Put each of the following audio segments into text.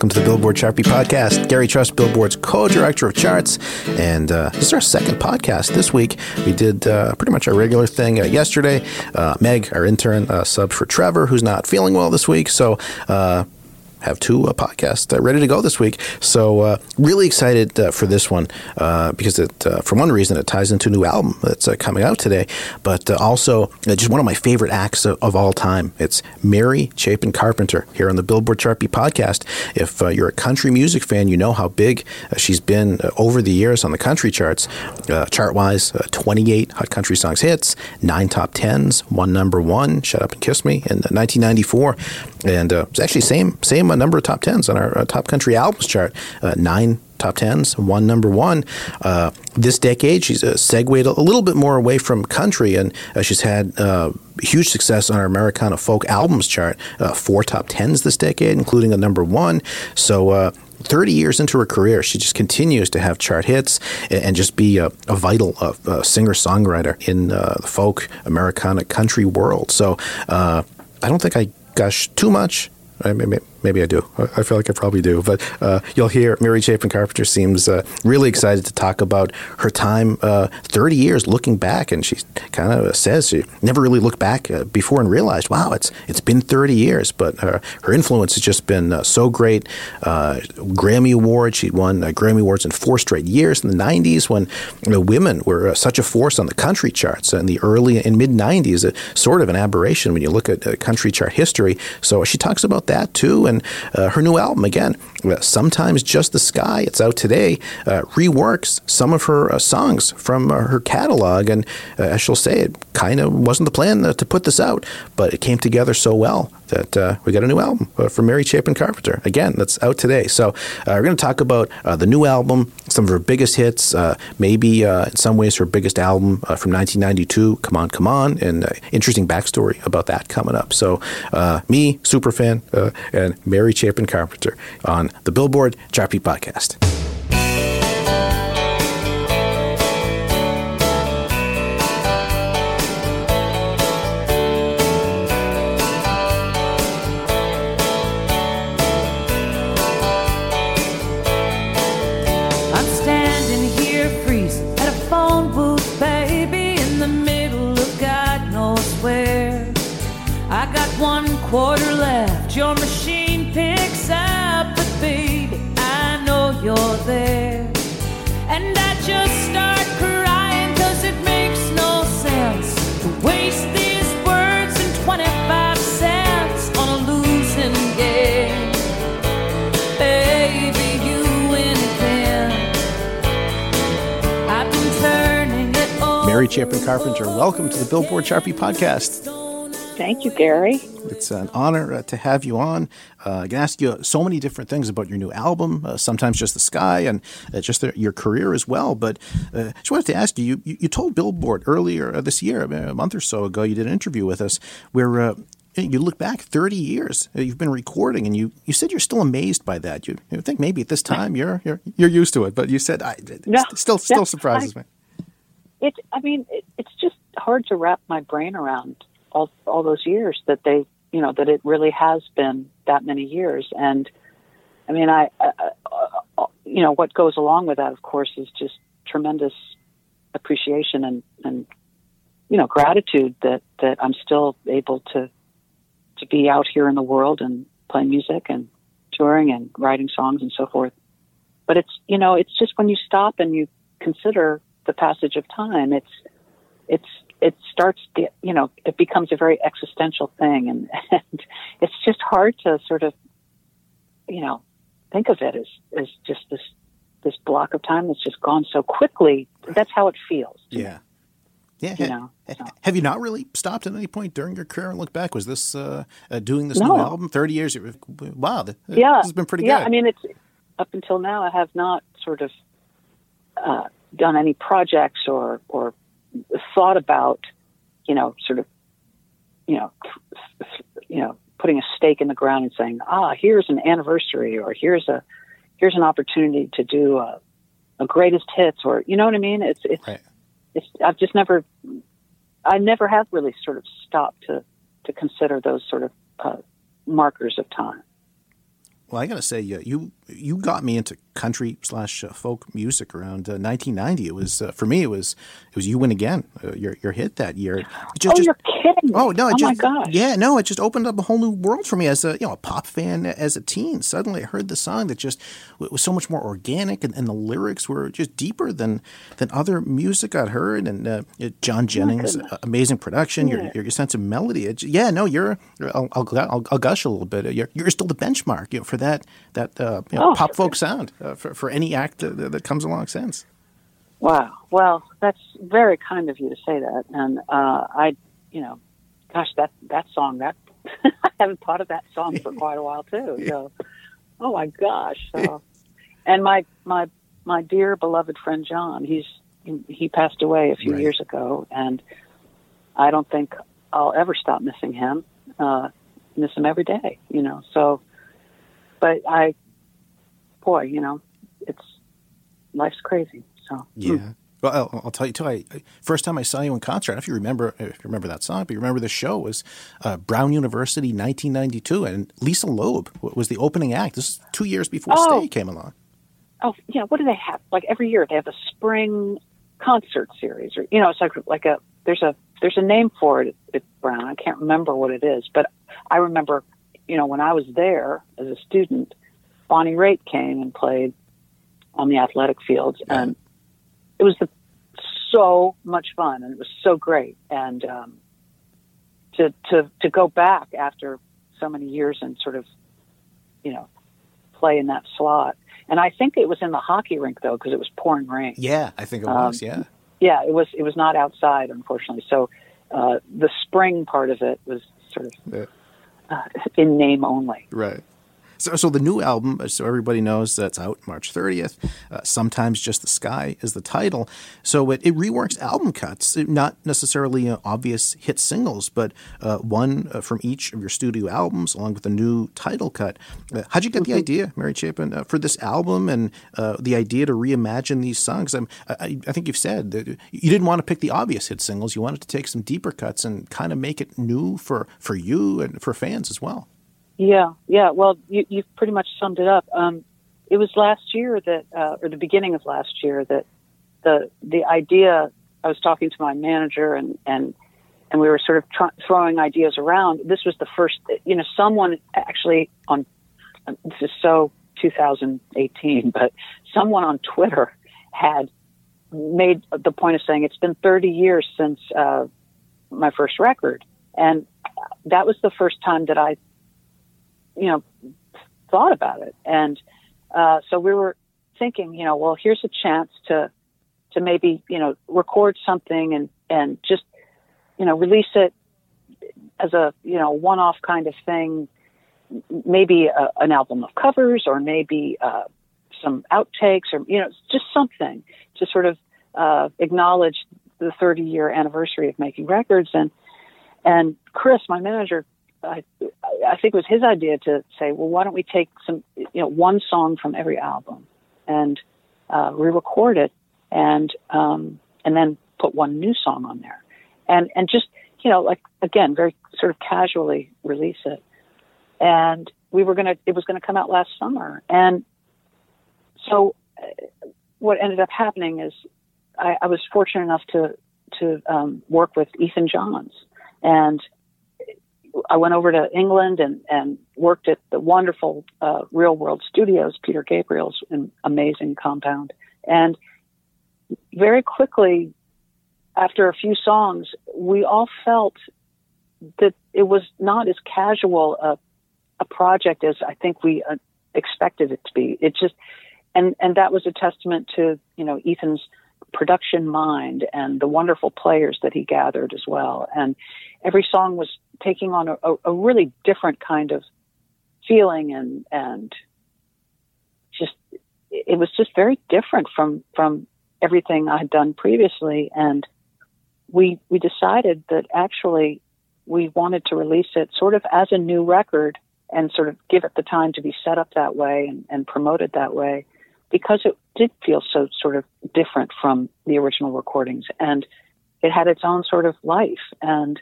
Welcome to the Billboard Chart Beat Podcast. Gary Trust, Billboard's co-director of charts, and uh, this is our second podcast this week. We did uh, pretty much our regular thing uh, yesterday. Uh, Meg, our intern, uh, subbed for Trevor, who's not feeling well this week, so. Have two uh, podcasts uh, ready to go this week. So, uh, really excited uh, for this one uh, because, it, uh, for one reason, it ties into a new album that's coming out today, but also just one of my favorite acts of, of all time. It's Mary Chapin Carpenter here on the Billboard Chart Beat podcast. If you're a country music fan, you know how big she's been over the years on the country charts. Chart wise, uh, 28 Hot Country Songs hits, nine top tens, one number one, Shut Up and Kiss Me in 1994. And uh, it's actually same same uh, number of top tens on our uh, top country albums chart. Uh, nine top tens, one number one. Uh, this decade, she's uh, segued a little bit more away from country, and she's had huge success on our Americana folk albums chart. Four top tens this decade, including a number one. So. Uh, 30 years into her career, she just continues to have chart hits and, just be a, a vital singer songwriter in the folk, Americana, country world. So I don't think I gush too much. I, maybe, maybe I do. I feel like I probably do. But uh, you'll hear Mary Chapin Carpenter seems uh, really excited to talk about her time uh, 30 years looking back. And she kind of says she never really looked back uh, before and realized, wow, it's it's been 30 years. But uh, her influence has just been uh, so great. Grammy Awards, she won Grammy Awards in four straight years in the 90s when you know, women were such a force on the country charts in the early and mid 90s. Uh, sort of an aberration when you look at country chart history. So she talks about that too. And uh, her new album, again, Sometimes Just the Sky, it's out today, uh, reworks some of her uh, songs from uh, her catalog. And uh, as she'll say, it kind of wasn't the plan uh, to put this out, but it came together so well that uh, we got a new album uh, from Mary Chapin Carpenter. Again, that's out today. So uh, we're going to talk about uh, the new album, some of her biggest hits, uh, maybe uh, in some ways her biggest album uh, from 1992, Come On, Come On, and uh, interesting backstory about that coming up. So uh, me, super fan, uh, and Mary Chapin Carpenter on the Billboard Beat Podcast. I'm standing here freezing been turning it over. Mary Chapin Carpenter, welcome to the Billboard Chart Beat Podcast. Thank you, Gary. It's an honor uh, to have you on. Uh, I can ask you so many different things about your new album, uh, sometimes just the sky and uh, just the, your career as well. But I uh, just wanted to ask you, you, you told Billboard earlier uh, this year, a month or so ago, you did an interview with us where you look back 30 years you've been recording and you, you said you're still amazed by that you, you think maybe at this time you're you're, you're used to it but you said I, it no, still still surprises I, me it i mean it, it's just hard to wrap my brain around all all those years that they you know that it really has been that many years. And i mean i, I uh, you know what goes along with that of course is just tremendous appreciation and and you know gratitude that that i'm still able to to be out here in the world and playing music and touring and writing songs and so forth. But it's you know it's just when you stop and you consider the passage of time it's it's it starts to, you know, it becomes a very existential thing. And, and it's just hard to sort of, you know, think of it as, as just this, this block of time that's just gone so quickly. That's how it feels. Yeah. Yeah. You know, so. Have you not really stopped at any point during your career and look back? Was this uh, uh, doing this no. new album? Thirty years. Wow. Yeah. This has been pretty yeah, good. I mean, it's up until now. I have not sort of uh, done any projects or or thought about, you know, sort of, you know, you know, putting a stake in the ground and saying, ah, here's an anniversary or here's a here's an opportunity to do a, a greatest hits or you know what I mean? It's it's right. it's I've just never I never have really sort of stopped to to consider those sort of uh, markers of time. Well, I got to say, uh, you you got me into country slash uh, folk music around uh, 1990. It was uh, for me. It was it was "You Win Again," uh, your your hit that year. Just, oh, just, you're kidding! Oh no! It oh just, my gosh! Yeah, no, it just opened up a whole new world for me as a you know a pop fan as a teen. Suddenly, I heard the song that just was so much more organic, and, and the lyrics were just deeper than than other music I'd heard. And uh, John Jennings, amazing production. Yeah. Your, your sense of melody. It, yeah, no, you're. I'll, I'll, I'll, I'll gush a little bit. You're, you're still the benchmark you know, for that that uh, you know, oh, pop folk sound uh, for for any act that, that, comes along since. Wow. Well, that's very kind of you to say that, and uh, I, you know, gosh, that that song that I haven't thought of that song for quite a while too. So, oh my gosh. So, and my my my dear beloved friend John, he's he passed away a few right. years ago, and I don't think I'll ever stop missing him. Uh, miss him every day, you know. So, but I, boy, you know, it's life's crazy. So yeah. Hmm. Well, I'll, I'll, tell you too. I, first time I saw you in concert, I if you remember, if you remember that song, but you remember the show was uh, Brown University, 1992, and Lisa Loeb was the opening act. This is two years before oh. Stay came along. Oh, yeah. What do they have? Like every year, they have a spring concert series, or you know, it's like like a there's a there's a name for it at Brown. I can't remember what it is, but I remember, you know, when I was there as a student, Bonnie Raitt came and played on the athletic fields, and it was the, so much fun, and it was so great. And um, to to to go back after so many years and sort of, you know, play in that slot. And I think it was in the hockey rink though, because it was pouring rain. Yeah, I think it was. Um, yeah. Yeah, it was. It was not outside, unfortunately. So uh, the spring part of it was sort of yeah. uh, in name only. Right. So, so the new album, uh, so everybody knows that's out March 30th. Uh, Sometimes Just the Sky is the title. So it, it reworks album cuts, not necessarily uh, obvious hit singles, but uh, one uh, from each of your studio albums, along with a new title cut. Uh, how'd you get the idea, Mary Chapin, for this album and the idea to reimagine these songs? I, I think you've said that you didn't want to pick the obvious hit singles. You wanted to take some deeper cuts and kind of make it new for, for you and for fans as well. Yeah, yeah. Well, you, you've pretty much summed it up. Um, it was last year that, uh, or the beginning of last year, that the the idea. I was talking to my manager, and and and we were sort of tr- throwing ideas around. This was the first. You know, someone actually on. This is so 2018, but someone on Twitter had made the point of saying it's been 30 years since uh, my first record, and that was the first time that I you know, thought about it. And uh, so we were thinking, you know, well, here's a chance to to maybe you know record something and and just you know release it as a you know one-off kind of thing, maybe a, an album of covers or maybe uh, some outtakes or you know just something to sort of uh, acknowledge the 30 year anniversary of making records and and Chris, my manager, I, I think it was his idea to say, well, why don't we take some, you know, one song from every album and uh, re-record it, and um, and then put one new song on there, and and just you know, like again, very sort of casually release it, and we were gonna, it was gonna come out last summer, and so uh, what ended up happening is I, I was fortunate enough to to um, work with Ethan Johns, and I went over to England and, and worked at the wonderful uh, Real World Studios, Peter Gabriel's amazing compound. And very quickly, after a few songs, we all felt that it was not as casual a, a project as I think we uh, expected it to be. It just, and and that was a testament to you know Ethan's production mind and the wonderful players that he gathered as well. And every song was taking on a, a, really different kind of feeling and and just it was just very different from from everything I had done previously. And we we decided that actually we wanted to release it sort of as a new record and sort of give it the time to be set up that way and, and promoted that way because it did feel so sort of different from the original recordings. And it had its own sort of life. And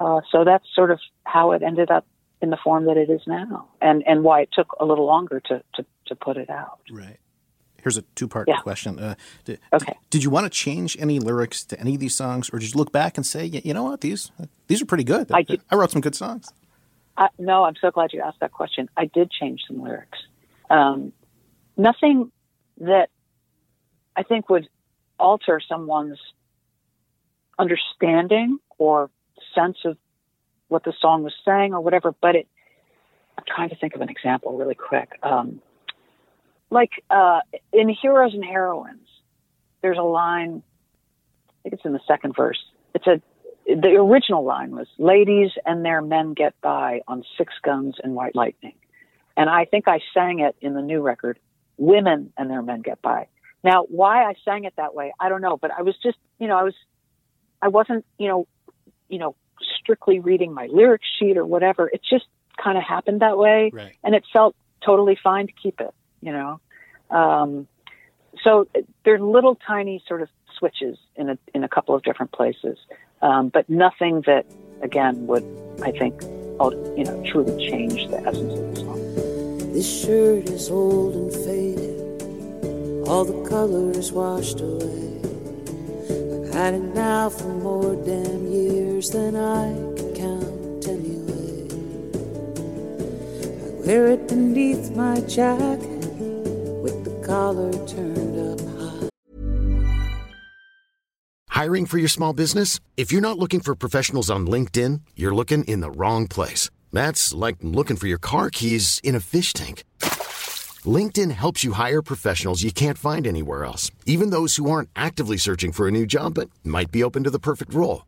uh, so that's sort of how it ended up in the form that it is now and and why it took a little longer to to, to put it out. Right. Here's a two-part yeah. question. Uh, did, okay. did you want to change any lyrics to any of these songs or did you look back and say you know what? These these are pretty good. I, did, I wrote some good songs. I, no i'm so glad you asked that question. I did change some lyrics. Um, nothing that I think would alter someone's understanding or sense of what the song was saying or whatever. But it, I'm trying to think of an example really quick. Um, like uh, in Heroes and Heroines, there's a line. I think it's in the second verse. It's a the original line was "Ladies and their men get by on six guns and white lightning," and I think I sang it in the new record women and their men get by. Now, why I sang it that way, I don't know, but I was just, you know, I was, I wasn't, you know, you know, strictly reading my lyric sheet or whatever. It just kind of happened that way, right. and it felt totally fine to keep it, you know. Um, so there's little tiny sort of switches in a in a couple of different places, um, but nothing that again would I think you know truly change the essence of the song. This shirt is old and faded, all the colors washed away. I've had it now for more damn years than I can count anyway. I wear it beneath my jacket with the collar turned up high. Hiring for your small business? If you're not looking for professionals on LinkedIn, you're looking in the wrong place. That's like looking for your car keys in a fish tank. LinkedIn helps you hire professionals you can't find anywhere else, even those who aren't actively searching for a new job but might be open to the perfect role.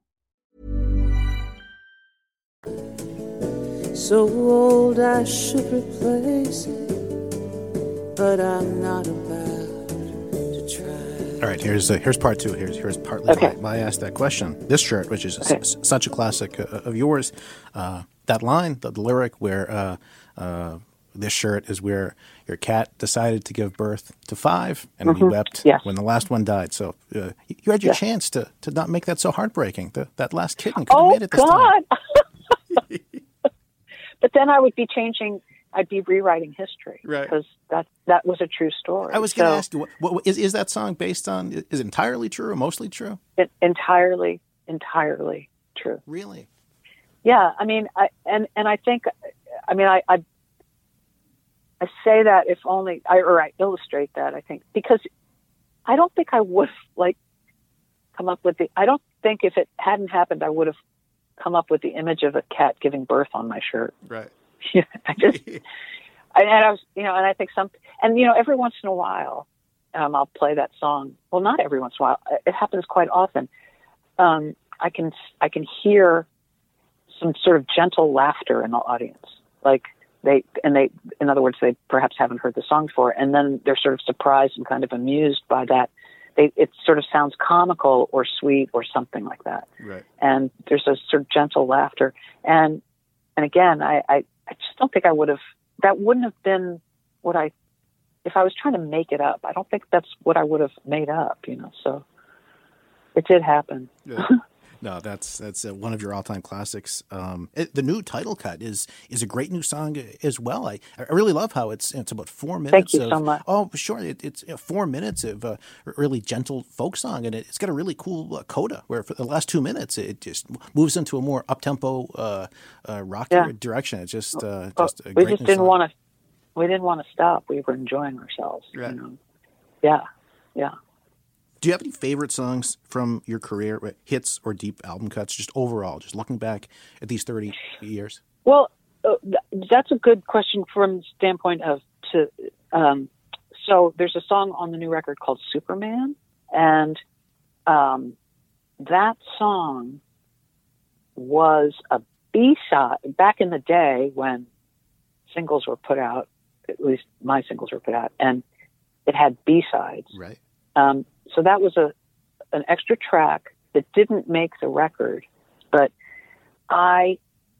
So old I should replace it, but I'm not about to try. All right, here's uh, here's part two. Here's here's partly Okay. why I asked that question. This shirt, which is Okay. s- such a classic uh, of yours, uh, that line, the, the lyric where uh, uh, this shirt is where your cat decided to give birth to five, and Mhm. you wept Yes. when the last one died. So uh, you had your Yes. chance to to not make that so heartbreaking. The, that last kitten could have Oh made it this time. But then I would be changing. I'd be rewriting history Right. because that that was a true story. I was going to So ask you, what, what is is that song based on? Is it entirely true or mostly true? it, entirely, entirely true. Really? Yeah, I mean, I and and I think, I mean, I I, I say that if only I or I illustrate that I think because I don't think I would have like come up with the. I don't think if it hadn't happened, I would have come up with the image of a cat giving birth on my shirt. Right. Yeah, I just, and I was, you know, and I think some, and you know, every once in a while, um, I'll play that song. Well, not every once in a while. It happens quite often. Um, I can, I can hear some sort of gentle laughter in the audience, like they, and they, in other words, they perhaps haven't heard the song before, and then they're sort of surprised and kind of amused by that. They, it sort of sounds comical or sweet or something like that Right. and there's a sort of gentle laughter. And and again, I, I, I just don't think I would have that wouldn't have been what I if I was trying to make it up. I don't think that's what I would have made up, you know. So it did happen. Yeah. No, that's that's uh, one of your all-time classics. Um, it, the new title cut is is a great new song as well. I, I really love how it's it's about four minutes. Thank you of, so much. Oh, sure, it, it's uh, four minutes of a really gentle folk song, and it, it's got a really cool uh, coda where for the last two minutes it just moves into a more up-tempo, uh, uh, rockier Yeah. direction. It's just uh, just a we just didn't want to we didn't want to stop. We were enjoying ourselves. Right. You know. Yeah. Yeah. Do you have any favorite songs from your career, uh, hits or deep album cuts, just overall, just looking back at these thirty years? Well, uh, that's a good question from the standpoint of to. Um, so there's a song on the new record called Superman, and um, that song was a B side back in the day when singles were put out. At least my singles were put out, and it had B sides. Right. Um, so that was a an extra track that didn't make the record, but I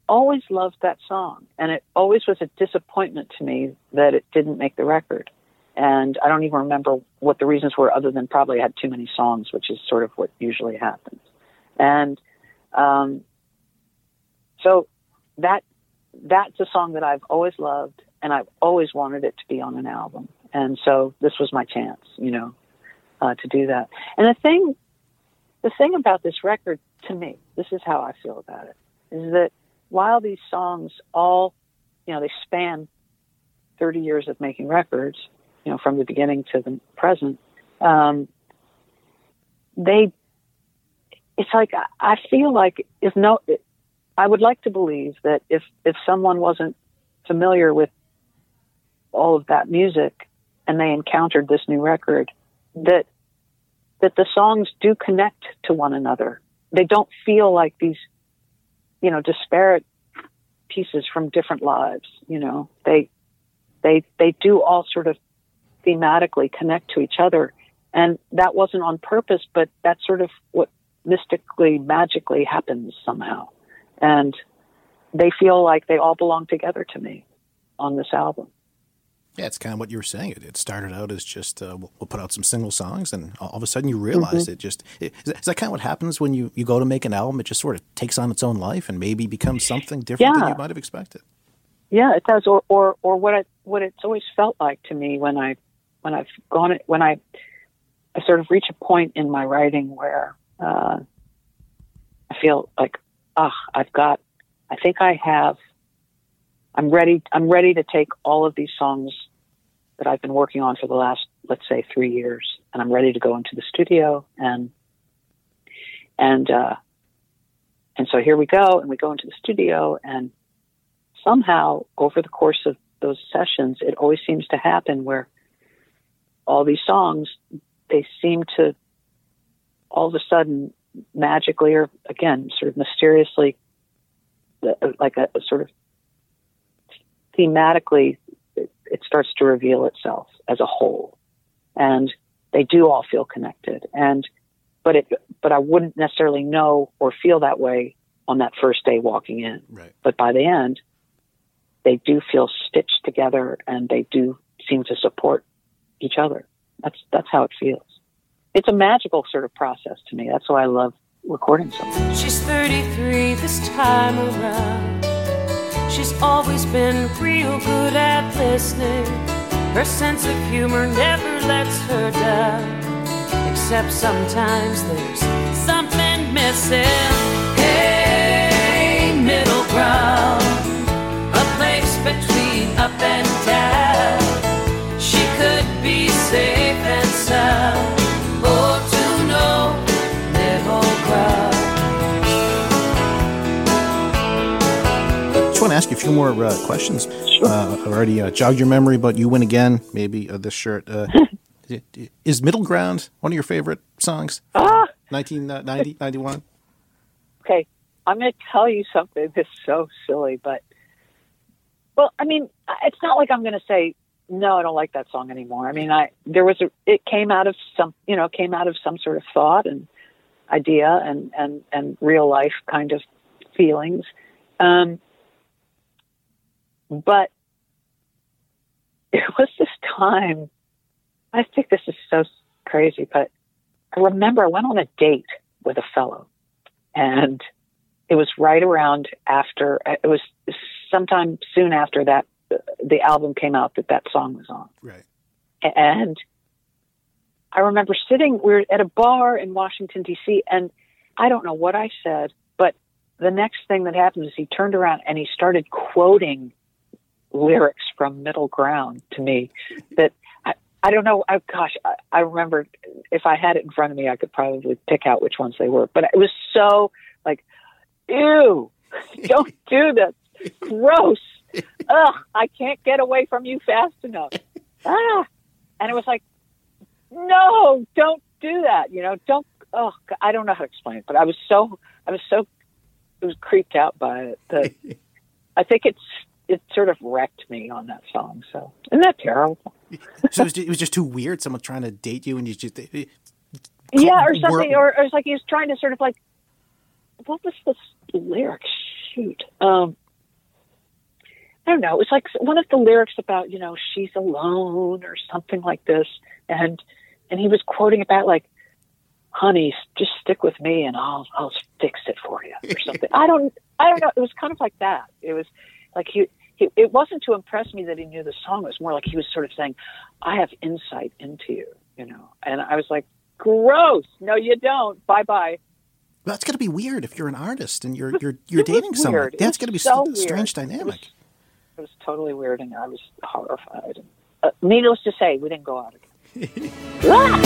always loved that song, and it always was a disappointment to me that it didn't make the record. And I don't even remember what the reasons were, other than probably I had too many songs, which is sort of what usually happens. And um, so that that's a song that I've always loved, and I've always wanted it to be on an album. And so this was my chance, you know, uh, to do that. And the thing, the thing about this record, to me, this is how I feel about it, is that while these songs all, you know, they span 30 years of making records, you know, from the beginning to the present, um, they, it's like, I- feel like if no, I would like to believe that if, if someone wasn't familiar with all of that music and they encountered this new record, that, that the songs do connect to one another. They don't feel like these, you know, disparate pieces from different lives. You know, they, they, they do all sort of thematically connect to each other. And that wasn't on purpose, but that's sort of what mystically, magically happens somehow. And they feel like they all belong together to me on this album. Yeah, it's kind of what you were saying. It, it started out as just uh, we'll, we'll put out some single songs, and all of a sudden you realize it just it, is, that, is that kind of what happens when you, you go to make an album? It just sort of takes on its own life and maybe becomes something different than you might have expected. Yeah, it does. Or, or, or what I, what it's always felt like to me when I, when I've gone, when I, I sort of reach a point in my writing where, uh, I feel like, ah, I've got, I think I have, I'm ready, I'm ready to take all of these songs that I've been working on for the last, let's say three years, and I'm ready to go into the studio and, and, uh, and so here we go, and we go into the studio and, somehow over the course of those sessions, it always seems to happen where all these songs, they seem to all of a sudden magically or again, sort of mysteriously, uh, like a, a sort of thematically, it, it starts to reveal itself as a whole. And they do all feel connected. And, but it, but I wouldn't necessarily know or feel that way on that first day walking in. Right. But by the end, they do feel stitched together and they do seem to support each other. That's that's how it feels. It's a magical sort of process to me. That's why I love recording something. She's 33 this time around. She's always been real good at listening. Her sense of humor never lets her down. Except sometimes there's something missing. Hey, middle ground. Just want to ask you a few more uh, questions. Uh, I've already uh, jogged your memory, but you win again. Maybe uh, this shirt. Uh, is Middle Ground one of your favorite songs? Ah, 1990, 91? okay. I'm going to tell you something that's so silly, but well, I mean, it's not like I'm going to say no, I don't like that song anymore. I mean, I there was a it came out of some you know came out of some sort of thought and idea and and and real life kind of feelings, um, but it was this time. I think this is so crazy, but I remember I went on a date with a fellow, and it was right around after it was sometime soon after that the album came out that that song was on Right. and I remember sitting we were at a bar in Washington D.C. and I don't know what I said but the next thing that happened is he turned around and he started quoting lyrics from Middle Ground to me that I, I don't know. I, gosh I, I remember if I had it in front of me I could probably pick out which ones they were but it was so like ew don't do this. Gross. Ugh I can't get away from you fast enough. Ah. And it was like no don't do that you know don't oh I don't know how to explain it but I was so I was so it was creeped out by it that I think it's it sort of wrecked me on that song so isn't that terrible so it was, just, it was just too weird. Someone trying to date you, and you just yeah or something Wor- or, or it's like he was trying to sort of like what was this lyric shoot um I don't know. It was like one of the lyrics about, you know, she's alone or something like this. And, and he was quoting about like, honey, just stick with me and I'll, I'll fix it for you or something. I don't, I don't know. It was kind of like that. It was like he, he, it wasn't to impress me that he knew the song. It was more like he was sort of saying, I have insight into you, you know? And I was like, gross. No, you don't. Bye bye. That's got to be weird if you're an artist and you're you're you're dating someone. weird. It That's was got to be so a strange weird. It dynamic. was- It was totally weird and I was horrified. Uh, needless to say, we didn't go out again. Ah!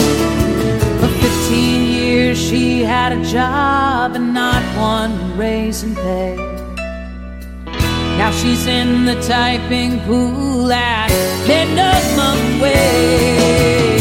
For 15 years she had a job and not one raise in pay. Now she's in the typing pool at minimum wage.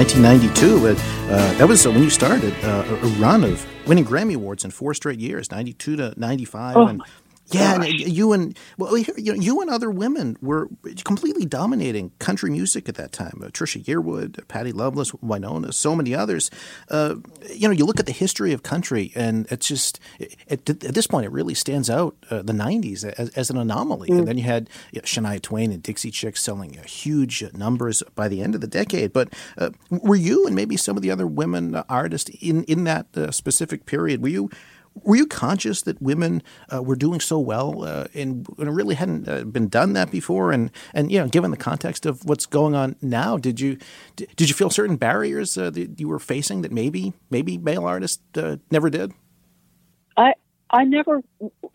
1992. Uh, uh, that was uh, when you started uh, a a run of winning Grammy awards in four straight years, 92 to 95. Oh, and yeah, and you and well, you know, you and other women were completely dominating country music at that time. Uh, Trisha Yearwood, Patty Loveless, Wynonna, so many others. Uh, you know, you look at the history of country, and it's just at, at this point, it really stands out. Uh, the '90s as, as an anomaly, and then you had you know, Shania Twain and Dixie Chicks selling uh, huge numbers by the end of the decade. But uh, were you and maybe some of the other women uh, artists in in that uh, specific period? Were you were you conscious that women uh, were doing so well uh, and, really hadn't uh, been done that before? And and you know, given the context of what's going on now, did you did, did you feel certain barriers uh, that you were facing that maybe maybe male artists uh, never did? I I never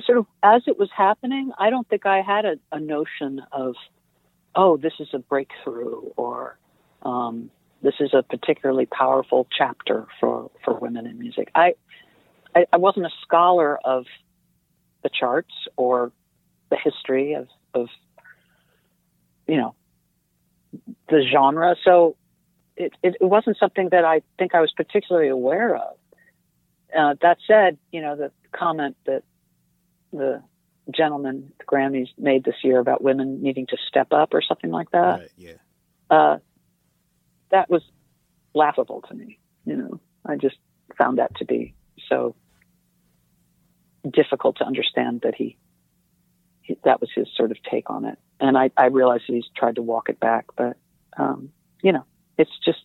sort of as it was happening. I don't think I had a, a notion of, oh, this is a breakthrough or um, this is a particularly powerful chapter for for women in music. I I, I wasn't a scholar of the charts or the history of of you know the genre. So it, it, it wasn't something that I think I was particularly aware of. Uh, that said, you know, the comment that the gentleman the Grammys made this year about women needing to step up or something like that. Right, yeah. Uh, that was laughable to me. You know, I just found that to be so difficult to understand that he, he that was his sort of take on it. And I, I realize that he's tried to walk it back, but um, you know, it's just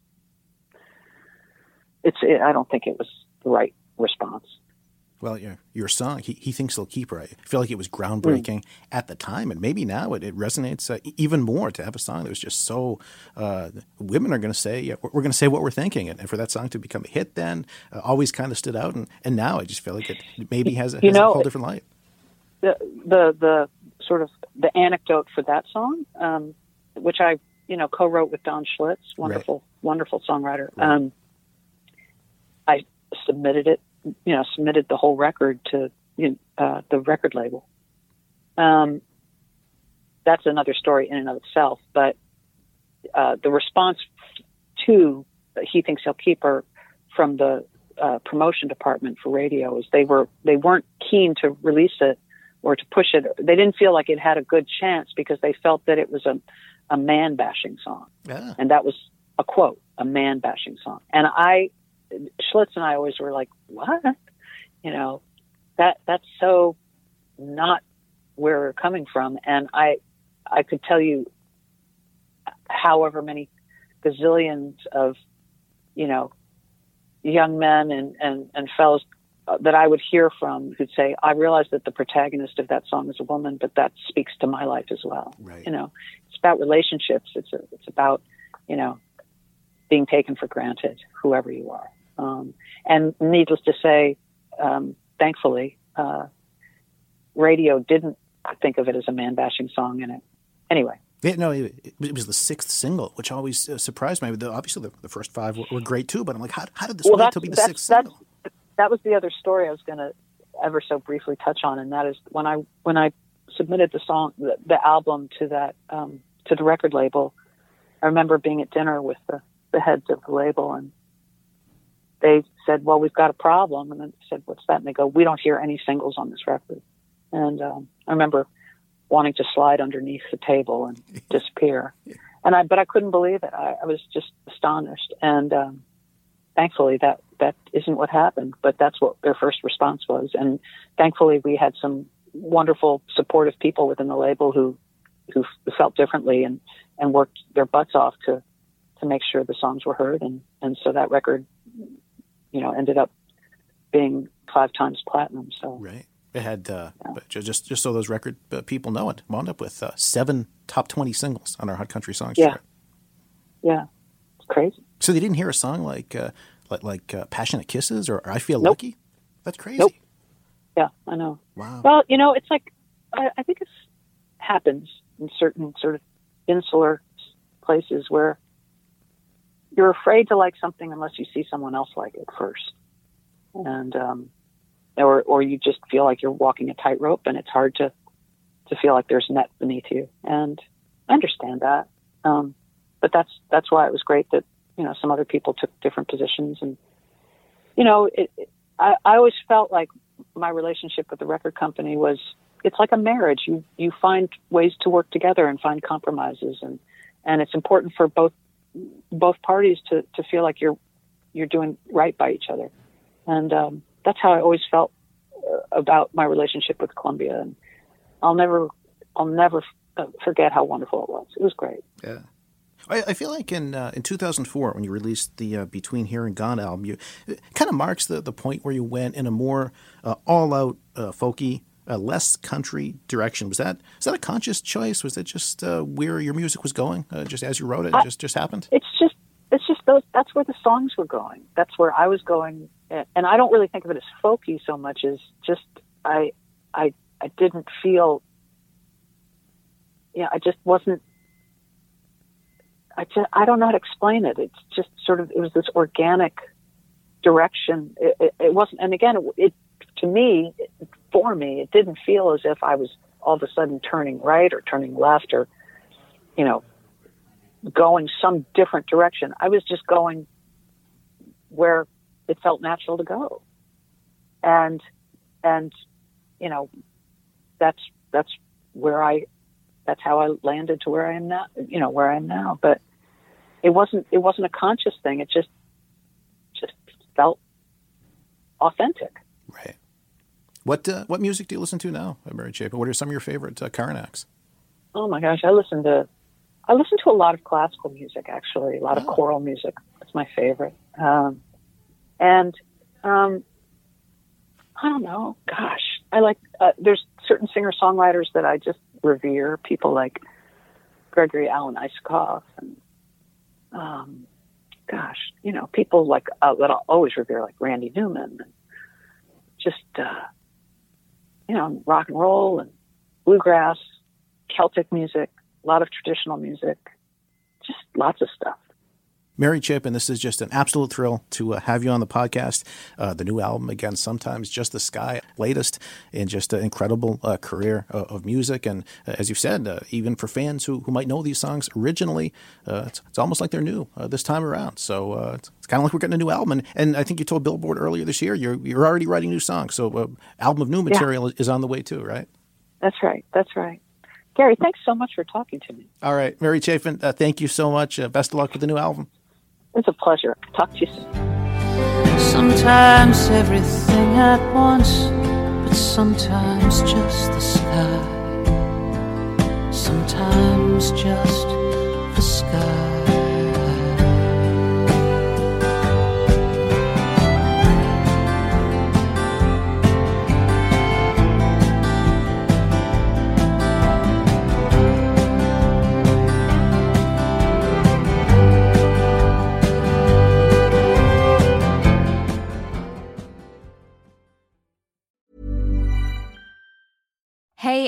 it's. It, I don't think it was the right response. Well, your your song, he, he thinks he'll keep her. I feel like it was groundbreaking mm. at the time, and maybe now it, it resonates uh, even more to have a song that was just so. Uh, women are going to say, yeah, we're, going to say what we're thinking, and, and, for that song to become a hit, then uh, always kind of stood out, and, and now I just feel like it maybe has, a, has know, a whole different light. The the the sort of the anecdote for that song, um, which I you know co-wrote with Don Schlitz, wonderful right. wonderful songwriter. Right. Um, I submitted it you know, submitted the whole record to you know, uh, the record label. Um, that's another story in and of itself. But uh, the response to "He Thinks He'll Keep Her" from the uh, promotion department for radio is they were they weren't keen to release it or to push it. They didn't feel like it had a good chance because they felt that it was a a man bashing song, yeah. and that was a quote, a man bashing song. And I Schlitz and I always were like, what? You know, that that's so not where we're coming from. And I, I could tell you, however many gazillions of, you know, young men and and and fellows that I would hear from who'd say, I realize that the protagonist of that song is a woman, but that speaks to my life as well. Right. You know, it's about relationships. It's a, it's about, you know, being taken for granted, whoever you are. Um, and needless to say, um, thankfully, uh, radio didn't think of it as a man bashing song in it. Anyway. Yeah, no, it, it, was the sixth single, which always uh, surprised me. The, obviously, the, the, first five were, were, great too, but I'm like, how, how did this well, wait to be the sixth single? That was the other story I was going to ever so briefly touch on, and that is when I when I submitted the song, the, the album to that um, to the record label. I remember being at dinner with the, the heads of the label, and they said, "Well, we've got a problem," and I said, "What's that?" And they go, "We don't hear any singles on this record." And um, I remember wanting to slide underneath the table and disappear, and I but I couldn't believe it. I, I was just astonished, and um, thankfully that that isn't what happened. But that's what their first response was, and thankfully we had some wonderful, supportive people within the label who who felt differently and and worked their butts off to to make sure the songs were heard, and and so that record you know, ended up being five times platinum. So right, it had uh, yeah. just just so those record uh, people know it, wound up with uh, seven top twenty singles on our Hot Country Songs yeah. chart. Yeah, it's crazy. So they didn't hear a song like uh, like, like uh, "Passionate Kisses" or "I Feel nope. Lucky." That's crazy. Nope. Yeah, I know. Wow. Well, you know, it's like I, I think it happens in certain sort of insular places where you're afraid to like something unless you see someone else like it first, and um, or or you just feel like you're walking a tightrope, and it's hard to to feel like there's net beneath you. And I understand that, um, but that's that's why it was great that you know some other people took different positions, and you know, it, it, I I always felt like my relationship with the record company was it's like a marriage. You you find ways to work together and find compromises, and and it's important for both both parties to, to feel like you're you're doing right by each other, and um, that's how I always felt uh, about my relationship with Columbia. And I'll never I'll never uh, forget how wonderful it was. It was great. Yeah. I, I feel like in uh, in 2004 when you released the uh, Between Here and Gone album, you it kind of marks the, the point where you went in a more uh, all out uh, folky a less country direction. Was that is that a conscious choice? Was it just uh, where your music was going, uh, just as you wrote it? It just just happened. It's just it's just those. That's where the songs were going. That's where I was going, and I don't really think of it as folky so much as just I I I didn't feel. Yeah, I just wasn't. I just I don't know how to explain it. It's just sort of it was this organic direction. It, it, it wasn't, and again, it, it to me, for me, it didn't feel as if I was all of a sudden turning right or turning left or, you know, going some different direction. I was just going where it felt natural to go. And, and, you know, that's, that's where I, that's how I landed to where I am now, you know, where I am now. But it wasn't, it wasn't a conscious thing. It just, just felt authentic. Right. What uh, what music do you listen to now, Mary Chapin? What are some of your favorite uh, current acts? Oh my gosh, I listen to I listen to a lot of classical music actually, a lot oh. of choral music. That's my favorite. Um, and um, I don't know. Gosh, I like. Uh, there's certain singer songwriters that I just revere. People like Gregory Alan Isakov and um, gosh, you know, people like uh, that I'll always revere, like Randy Newman. And just uh, you know, rock and roll and bluegrass, Celtic music, a lot of traditional music, just lots of stuff. Mary Chapin, this is just an absolute thrill to uh, have you on the podcast. Uh, the new album, again, sometimes just the sky, latest, and just an incredible uh, career uh, of music. And uh, as you've said, uh, even for fans who, who might know these songs originally, it's, it's, almost like they're new this time around. So it's, it's kind of like we're getting a new album. And, and I think you told Billboard earlier this year you're you're already writing new songs. So album of new material yeah. is on the way too, right? That's right. That's right. Gary, thanks so much for talking to me. All right, Mary Chapin, thank you so much. best of luck with the new album. It's a pleasure. Talk to you soon. Sometimes everything at once, but sometimes just the sky. Sometimes just the sky.